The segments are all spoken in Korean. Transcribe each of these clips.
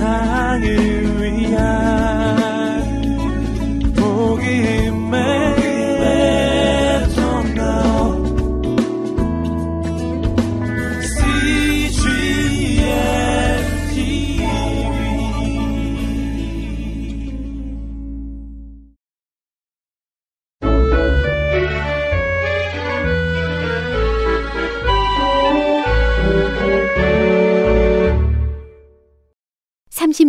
세상을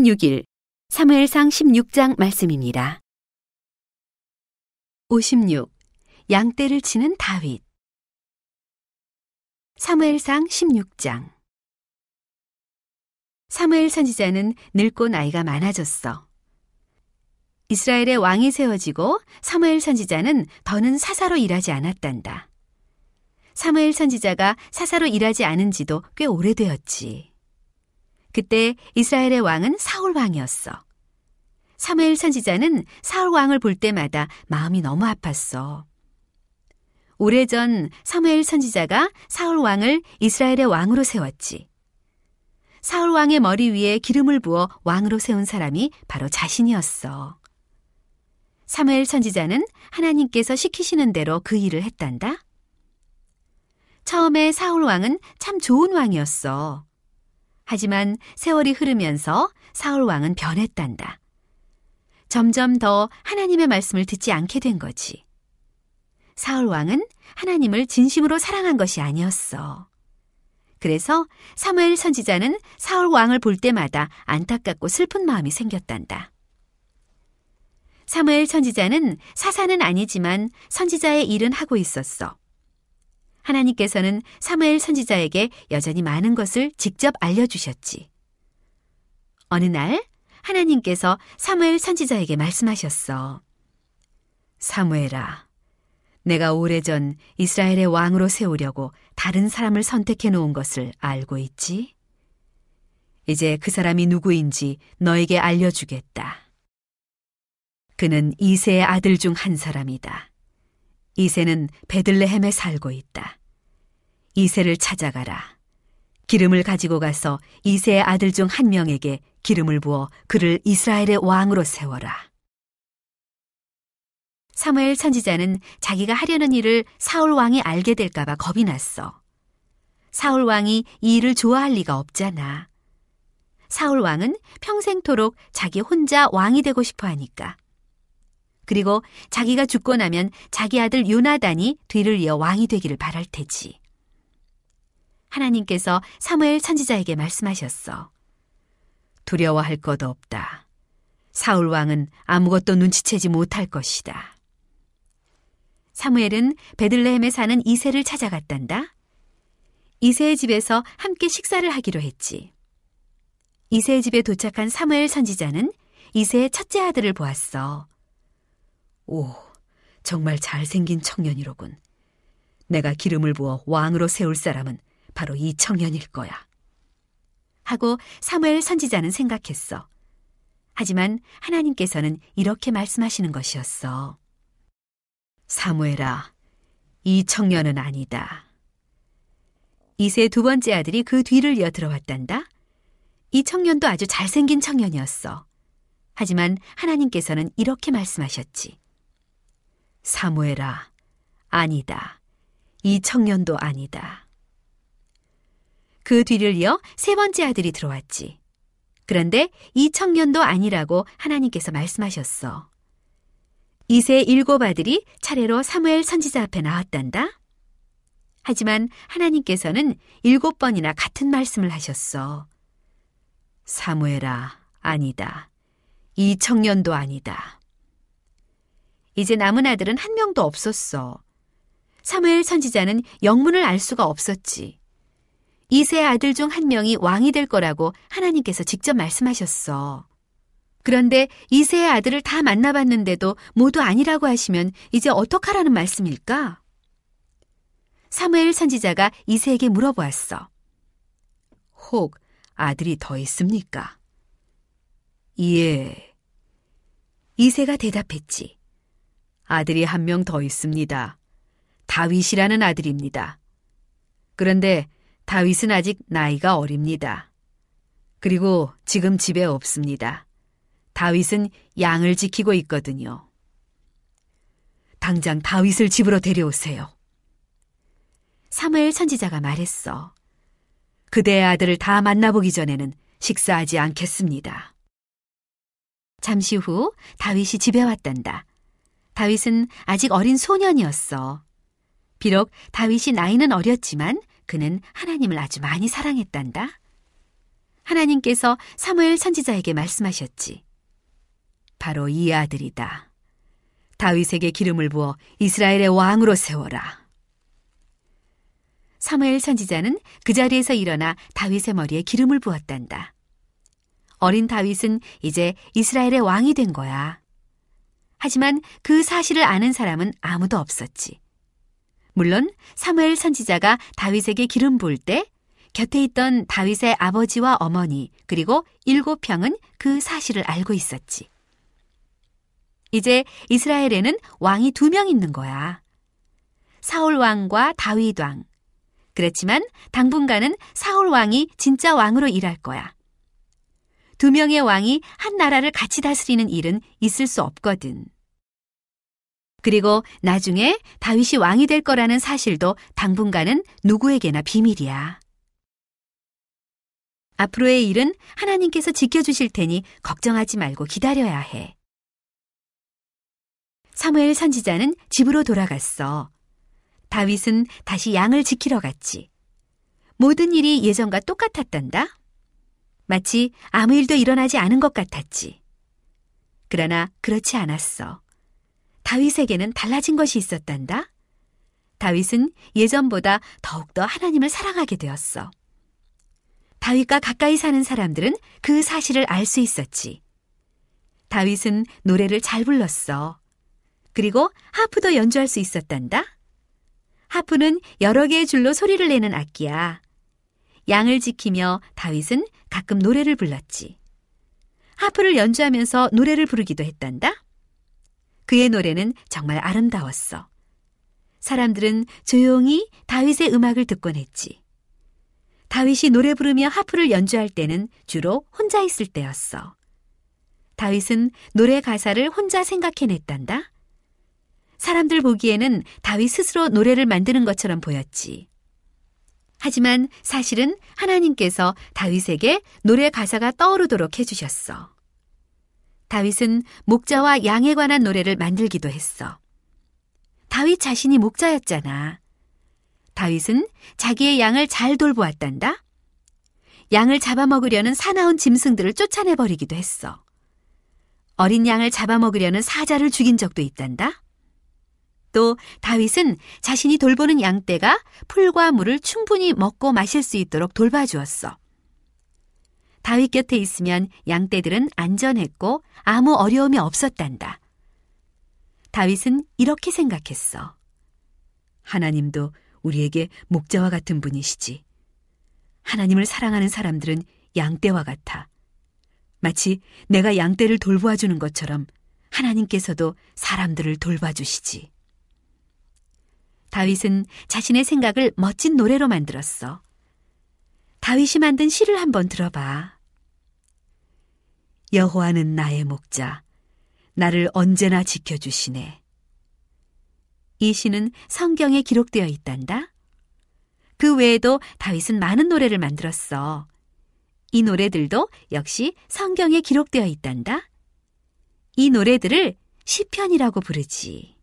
(36일) 사무엘상 16장 말씀입니다. 56. 양떼를 치는 다윗 사무엘상 16장 사무엘 선지자는 늙고 나이가 많아졌어. 이스라엘의 왕이 세워지고 사무엘 선지자는 더는 사사로 일하지 않았단다. 사무엘 선지자가 사사로 일하지 않은 지도 꽤 오래되었지. 그때 이스라엘의 왕은 사울 왕이었어. 사무엘 선지자는 사울 왕을 볼 때마다 마음이 너무 아팠어. 오래전 사무엘 선지자가 사울 왕을 이스라엘의 왕으로 세웠지. 사울 왕의 머리 위에 기름을 부어 왕으로 세운 사람이 바로 자신이었어. 사무엘 선지자는 하나님께서 시키시는 대로 그 일을 했단다. 처음에 사울 왕은 참 좋은 왕이었어. 하지만 세월이 흐르면서 사울 왕은 변했단다. 점점 더 하나님의 말씀을 듣지 않게 된 거지. 사울 왕은 하나님을 진심으로 사랑한 것이 아니었어. 그래서 사무엘 선지자는 사울 왕을 볼 때마다 안타깝고 슬픈 마음이 생겼단다. 사무엘 선지자는 사사는 아니지만 선지자의 일은 하고 있었어. 하나님께서는 사무엘 선지자에게 여전히 많은 것을 직접 알려주셨지. 어느 날 하나님께서 사무엘 선지자에게 말씀하셨어. 사무엘아, 내가 오래전 이스라엘의 왕으로 세우려고 다른 사람을 선택해 놓은 것을 알고 있지? 이제 그 사람이 누구인지 너에게 알려주겠다. 그는 이세의 아들 중 한 사람이다. 이세는 베들레헴에 살고 있다. 이세를 찾아가라. 기름을 가지고 가서 이세의 아들 중 한 명에게 기름을 부어 그를 이스라엘의 왕으로 세워라. 사무엘 선지자는 자기가 하려는 일을 사울 왕이 알게 될까봐 겁이 났어. 사울 왕이 이 일을 좋아할 리가 없잖아. 사울 왕은 평생토록 자기 혼자 왕이 되고 싶어 하니까. 그리고 자기가 죽고 나면 자기 아들 요나단이 뒤를 이어 왕이 되기를 바랄 테지. 하나님께서 사무엘 선지자에게 말씀하셨어. 두려워할 것 없다. 사울 왕은 아무것도 눈치채지 못할 것이다. 사무엘은 베들레헴에 사는 이세를 찾아갔단다. 이세의 집에서 함께 식사를 하기로 했지. 이세의 집에 도착한 사무엘 선지자는 이세의 첫째 아들을 보았어. 오, 정말 잘생긴 청년이로군. 내가 기름을 부어 왕으로 세울 사람은 바로 이 청년일 거야. 하고 사무엘 선지자는 생각했어. 하지만 하나님께서는 이렇게 말씀하시는 것이었어. 사무엘아, 이 청년은 아니다. 이세 두 번째 아들이 그 뒤를 이어 들어왔단다. 이 청년도 아주 잘생긴 청년이었어. 하지만 하나님께서는 이렇게 말씀하셨지. 사무엘아, 아니다. 이 청년도 아니다. 그 뒤를 이어 세 번째 아들이 들어왔지. 그런데 이 청년도 아니라고 하나님께서 말씀하셨어. 이세 일곱 아들이 차례로 사무엘 선지자 앞에 나왔단다. 하지만 하나님께서는 일곱 번이나 같은 말씀을 하셨어. 사무엘아, 아니다. 이 청년도 아니다. 이제 남은 아들은 한 명도 없었어. 사무엘 선지자는 영문을 알 수가 없었지. 이세 아들 중 한 명이 왕이 될 거라고 하나님께서 직접 말씀하셨어. 그런데 이세의 아들을 다 만나봤는데도 모두 아니라고 하시면 이제 어떡하라는 말씀일까? 사무엘 선지자가 이세에게 물어보았어. 혹 아들이 더 있습니까? 예. 이세가 대답했지. 아들이 한 명 더 있습니다. 다윗이라는 아들입니다. 그런데 다윗은 아직 나이가 어립니다. 그리고 지금 집에 없습니다. 다윗은 양을 지키고 있거든요. 당장 다윗을 집으로 데려오세요. 사무엘 선지자가 말했어. 그대의 아들을 다 만나보기 전에는 식사하지 않겠습니다. 잠시 후 다윗이 집에 왔단다. 다윗은 아직 어린 소년이었어. 비록 다윗이 나이는 어렸지만 그는 하나님을 아주 많이 사랑했단다. 하나님께서 사무엘 선지자에게 말씀하셨지. 바로 이 아들이다. 다윗에게 기름을 부어 이스라엘의 왕으로 세워라. 사무엘 선지자는 그 자리에서 일어나 다윗의 머리에 기름을 부었단다. 어린 다윗은 이제 이스라엘의 왕이 된 거야. 하지만 그 사실을 아는 사람은 아무도 없었지. 물론 사무엘 선지자가 다윗에게 기름 부을 때 곁에 있던 다윗의 아버지와 어머니 그리고 일곱 평은 그 사실을 알고 있었지. 이제 이스라엘에는 왕이 두 명 있는 거야. 사울 왕과 다윗 왕. 그렇지만 당분간은 사울 왕이 진짜 왕으로 일할 거야. 두 명의 왕이 한 나라를 같이 다스리는 일은 있을 수 없거든. 그리고 나중에 다윗이 왕이 될 거라는 사실도 당분간은 누구에게나 비밀이야. 앞으로의 일은 하나님께서 지켜주실 테니 걱정하지 말고 기다려야 해. 사무엘 선지자는 집으로 돌아갔어. 다윗은 다시 양을 지키러 갔지. 모든 일이 예전과 똑같았단다. 마치 아무 일도 일어나지 않은 것 같았지. 그러나 그렇지 않았어. 다윗에게는 달라진 것이 있었단다. 다윗은 예전보다 더욱더 하나님을 사랑하게 되었어. 다윗과 가까이 사는 사람들은 그 사실을 알 수 있었지. 다윗은 노래를 잘 불렀어. 그리고 하프도 연주할 수 있었단다. 하프는 여러 개의 줄로 소리를 내는 악기야. 양을 지키며 다윗은 가끔 노래를 불렀지. 하프를 연주하면서 노래를 부르기도 했단다. 그의 노래는 정말 아름다웠어. 사람들은 조용히 다윗의 음악을 듣곤 했지. 다윗이 노래 부르며 하프를 연주할 때는 주로 혼자 있을 때였어. 다윗은 노래 가사를 혼자 생각해냈단다. 사람들 보기에는 다윗 스스로 노래를 만드는 것처럼 보였지. 하지만 사실은 하나님께서 다윗에게 노래 가사가 떠오르도록 해주셨어. 다윗은 목자와 양에 관한 노래를 만들기도 했어. 다윗 자신이 목자였잖아. 다윗은 자기의 양을 잘 돌보았단다. 양을 잡아먹으려는 사나운 짐승들을 쫓아내버리기도 했어. 어린 양을 잡아먹으려는 사자를 죽인 적도 있단다. 또 다윗은 자신이 돌보는 양떼가 풀과 물을 충분히 먹고 마실 수 있도록 돌봐주었어. 다윗 곁에 있으면 양떼들은 안전했고 아무 어려움이 없었단다. 다윗은 이렇게 생각했어. 하나님도 우리에게 목자와 같은 분이시지. 하나님을 사랑하는 사람들은 양떼와 같아. 마치 내가 양떼를 돌보아 주는 것처럼 하나님께서도 사람들을 돌봐주시지. 다윗은 자신의 생각을 멋진 노래로 만들었어. 다윗이 만든 시를 한번 들어봐. 여호와는 나의 목자, 나를 언제나 지켜주시네. 이 시는 성경에 기록되어 있단다. 그 외에도 다윗은 많은 노래를 만들었어. 이 노래들도 역시 성경에 기록되어 있단다. 이 노래들을 시편이라고 부르지.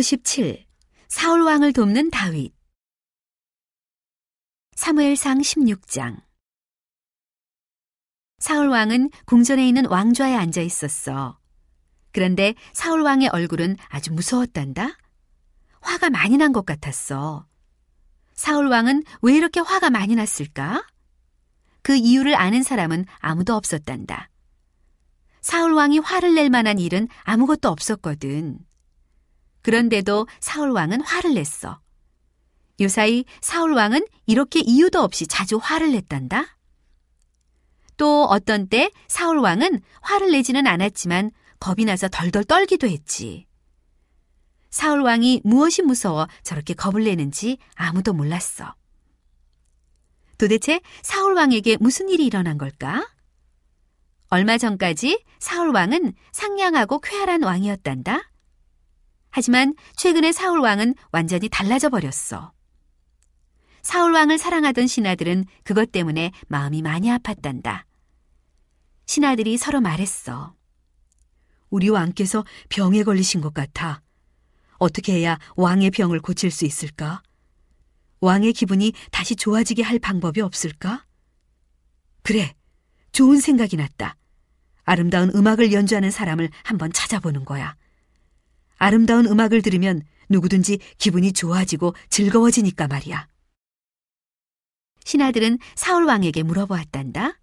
57. 사울 왕을 돕는 다윗. 사무엘상 16장. 사울 왕은 궁전에 있는 왕좌에 앉아 있었어. 그런데 사울 왕의 얼굴은 아주 무서웠단다. 화가 많이 난 것 같았어. 사울 왕은 왜 이렇게 화가 많이 났을까? 그 이유를 아는 사람은 아무도 없었단다. 사울 왕이 화를 낼 만한 일은 아무것도 없었거든. 그런데도 사울 왕은 화를 냈어. 요사이 사울 왕은 이렇게 이유도 없이 자주 화를 냈단다. 또 어떤 때 사울 왕은 화를 내지는 않았지만 겁이 나서 덜덜 떨기도 했지. 사울 왕이 무엇이 무서워 저렇게 겁을 내는지 아무도 몰랐어. 도대체 사울 왕에게 무슨 일이 일어난 걸까? 얼마 전까지 사울 왕은 상냥하고 쾌활한 왕이었단다. 하지만 최근에 사울 왕은 완전히 달라져 버렸어. 사울 왕을 사랑하던 신하들은 그것 때문에 마음이 많이 아팠단다. 신하들이 서로 말했어. 우리 왕께서 병에 걸리신 것 같아. 어떻게 해야 왕의 병을 고칠 수 있을까? 왕의 기분이 다시 좋아지게 할 방법이 없을까? 그래, 좋은 생각이 났다. 아름다운 음악을 연주하는 사람을 한번 찾아보는 거야. 아름다운 음악을 들으면 누구든지 기분이 좋아지고 즐거워지니까 말이야. 신하들은 사울 왕에게 물어보았단다.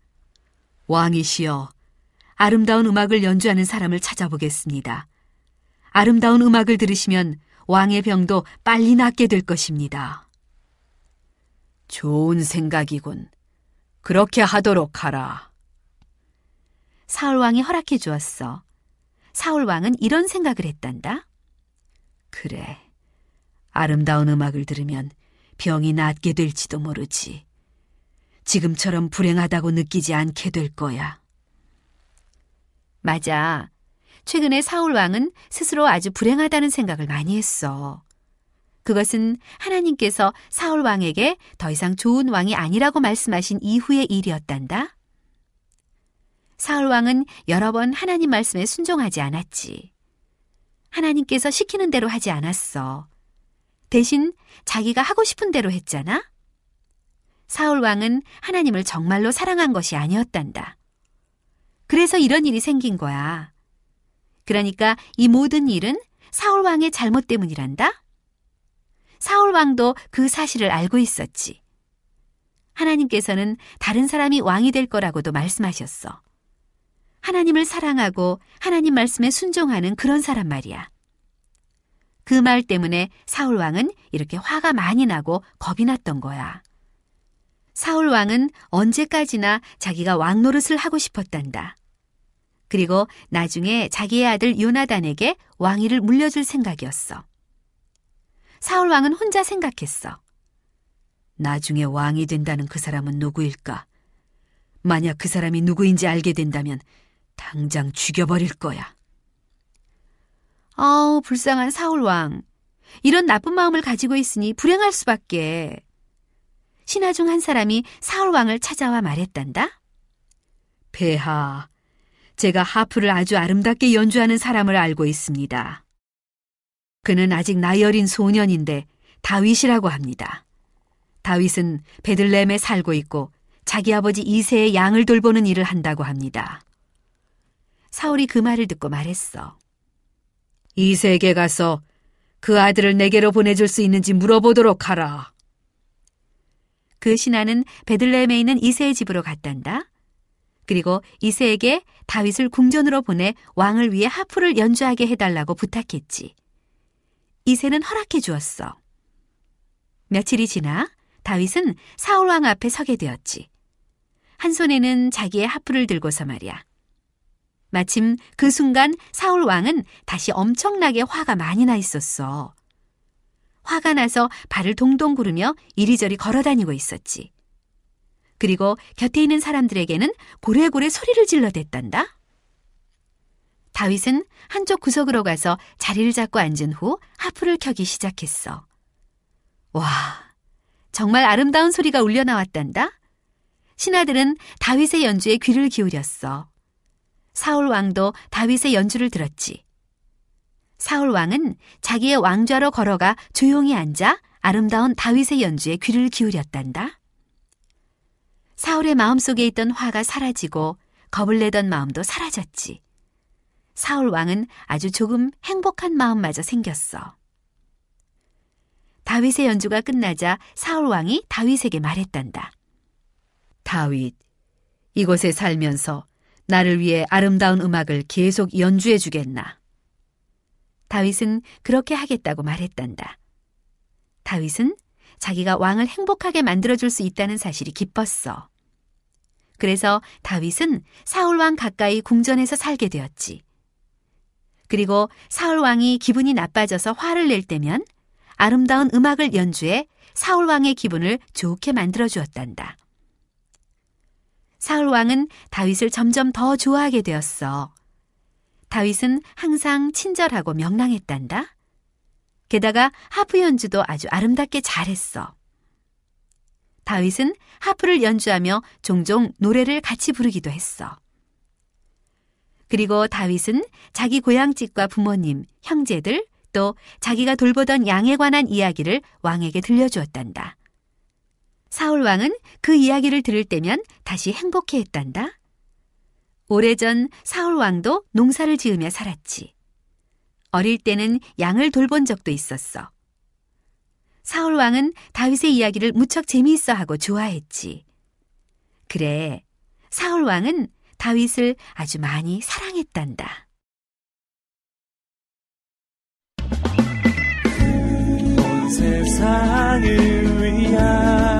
왕이시여, 아름다운 음악을 연주하는 사람을 찾아보겠습니다. 아름다운 음악을 들으시면 왕의 병도 빨리 낫게 될 것입니다. 좋은 생각이군. 그렇게 하도록 하라. 사울 왕이 허락해 주었어. 사울 왕은 이런 생각을 했단다. 그래. 아름다운 음악을 들으면 병이 낫게 될지도 모르지. 지금처럼 불행하다고 느끼지 않게 될 거야. 맞아. 최근에 사울 왕은 스스로 아주 불행하다는 생각을 많이 했어. 그것은 하나님께서 사울 왕에게 더 이상 좋은 왕이 아니라고 말씀하신 이후의 일이었단다. 사울 왕은 여러 번 하나님 말씀에 순종하지 않았지. 하나님께서 시키는 대로 하지 않았어. 대신 자기가 하고 싶은 대로 했잖아. 사울 왕은 하나님을 정말로 사랑한 것이 아니었단다. 그래서 이런 일이 생긴 거야. 그러니까 이 모든 일은 사울 왕의 잘못 때문이란다? 사울 왕도 그 사실을 알고 있었지. 하나님께서는 다른 사람이 왕이 될 거라고도 말씀하셨어. 하나님을 사랑하고 하나님 말씀에 순종하는 그런 사람 말이야. 그 말 때문에 사울 왕은 이렇게 화가 많이 나고 겁이 났던 거야. 사울 왕은 언제까지나 자기가 왕 노릇을 하고 싶었단다. 그리고 나중에 자기의 아들 요나단에게 왕위를 물려줄 생각이었어. 사울 왕은 혼자 생각했어. 나중에 왕이 된다는 그 사람은 누구일까? 만약 그 사람이 누구인지 알게 된다면 당장 죽여버릴 거야. 아우, 불쌍한 사울 왕. 이런 나쁜 마음을 가지고 있으니 불행할 수밖에. 신하 중 한 사람이 사울 왕을 찾아와 말했단다. 폐하, 제가 하프를 아주 아름답게 연주하는 사람을 알고 있습니다. 그는 아직 나이 어린 소년인데 다윗이라고 합니다. 다윗은 베들렘에 살고 있고 자기 아버지 이세의 양을 돌보는 일을 한다고 합니다. 사울이 그 말을 듣고 말했어. 이세에게 가서 그 아들을 내게로 보내줄 수 있는지 물어보도록 하라. 그 신하는 베들레헴에 있는 이세의 집으로 갔단다. 그리고 이세에게 다윗을 궁전으로 보내 왕을 위해 하프를 연주하게 해달라고 부탁했지. 이세는 허락해 주었어. 며칠이 지나 다윗은 사울 왕 앞에 서게 되었지. 한 손에는 자기의 하프를 들고서 말이야. 마침 그 순간 사울 왕은 다시 엄청나게 화가 많이 나 있었어. 화가 나서 발을 동동 구르며 이리저리 걸어 다니고 있었지. 그리고 곁에 있는 사람들에게는 고래고래 소리를 질러댔단다. 다윗은 한쪽 구석으로 가서 자리를 잡고 앉은 후 하프를 켜기 시작했어. 와, 정말 아름다운 소리가 울려 나왔단다. 신하들은 다윗의 연주에 귀를 기울였어. 사울 왕도 다윗의 연주를 들었지. 사울 왕은 자기의 왕좌로 걸어가 조용히 앉아 아름다운 다윗의 연주에 귀를 기울였단다. 사울의 마음속에 있던 화가 사라지고 겁을 내던 마음도 사라졌지. 사울 왕은 아주 조금 행복한 마음마저 생겼어. 다윗의 연주가 끝나자 사울 왕이 다윗에게 말했단다. 다윗, 이곳에 살면서 나를 위해 아름다운 음악을 계속 연주해 주겠나? 다윗은 그렇게 하겠다고 말했단다. 다윗은 자기가 왕을 행복하게 만들어줄 수 있다는 사실이 기뻤어. 그래서 다윗은 사울 왕 가까이 궁전에서 살게 되었지. 그리고 사울 왕이 기분이 나빠져서 화를 낼 때면 아름다운 음악을 연주해 사울 왕의 기분을 좋게 만들어 주었단다. 사울 왕은 다윗을 점점 더 좋아하게 되었어. 다윗은 항상 친절하고 명랑했단다. 게다가 하프 연주도 아주 아름답게 잘했어. 다윗은 하프를 연주하며 종종 노래를 같이 부르기도 했어. 그리고 다윗은 자기 고향집과 부모님, 형제들, 또 자기가 돌보던 양에 관한 이야기를 왕에게 들려주었단다. 사울 왕은 그 이야기를 들을 때면 다시 행복해 했단다. 오래전 사울 왕도 농사를 지으며 살았지. 어릴 때는 양을 돌본 적도 있었어. 사울 왕은 다윗의 이야기를 무척 재미있어 하고 좋아했지. 그래, 사울 왕은 다윗을 아주 많이 사랑했단다. 온 세상을 위한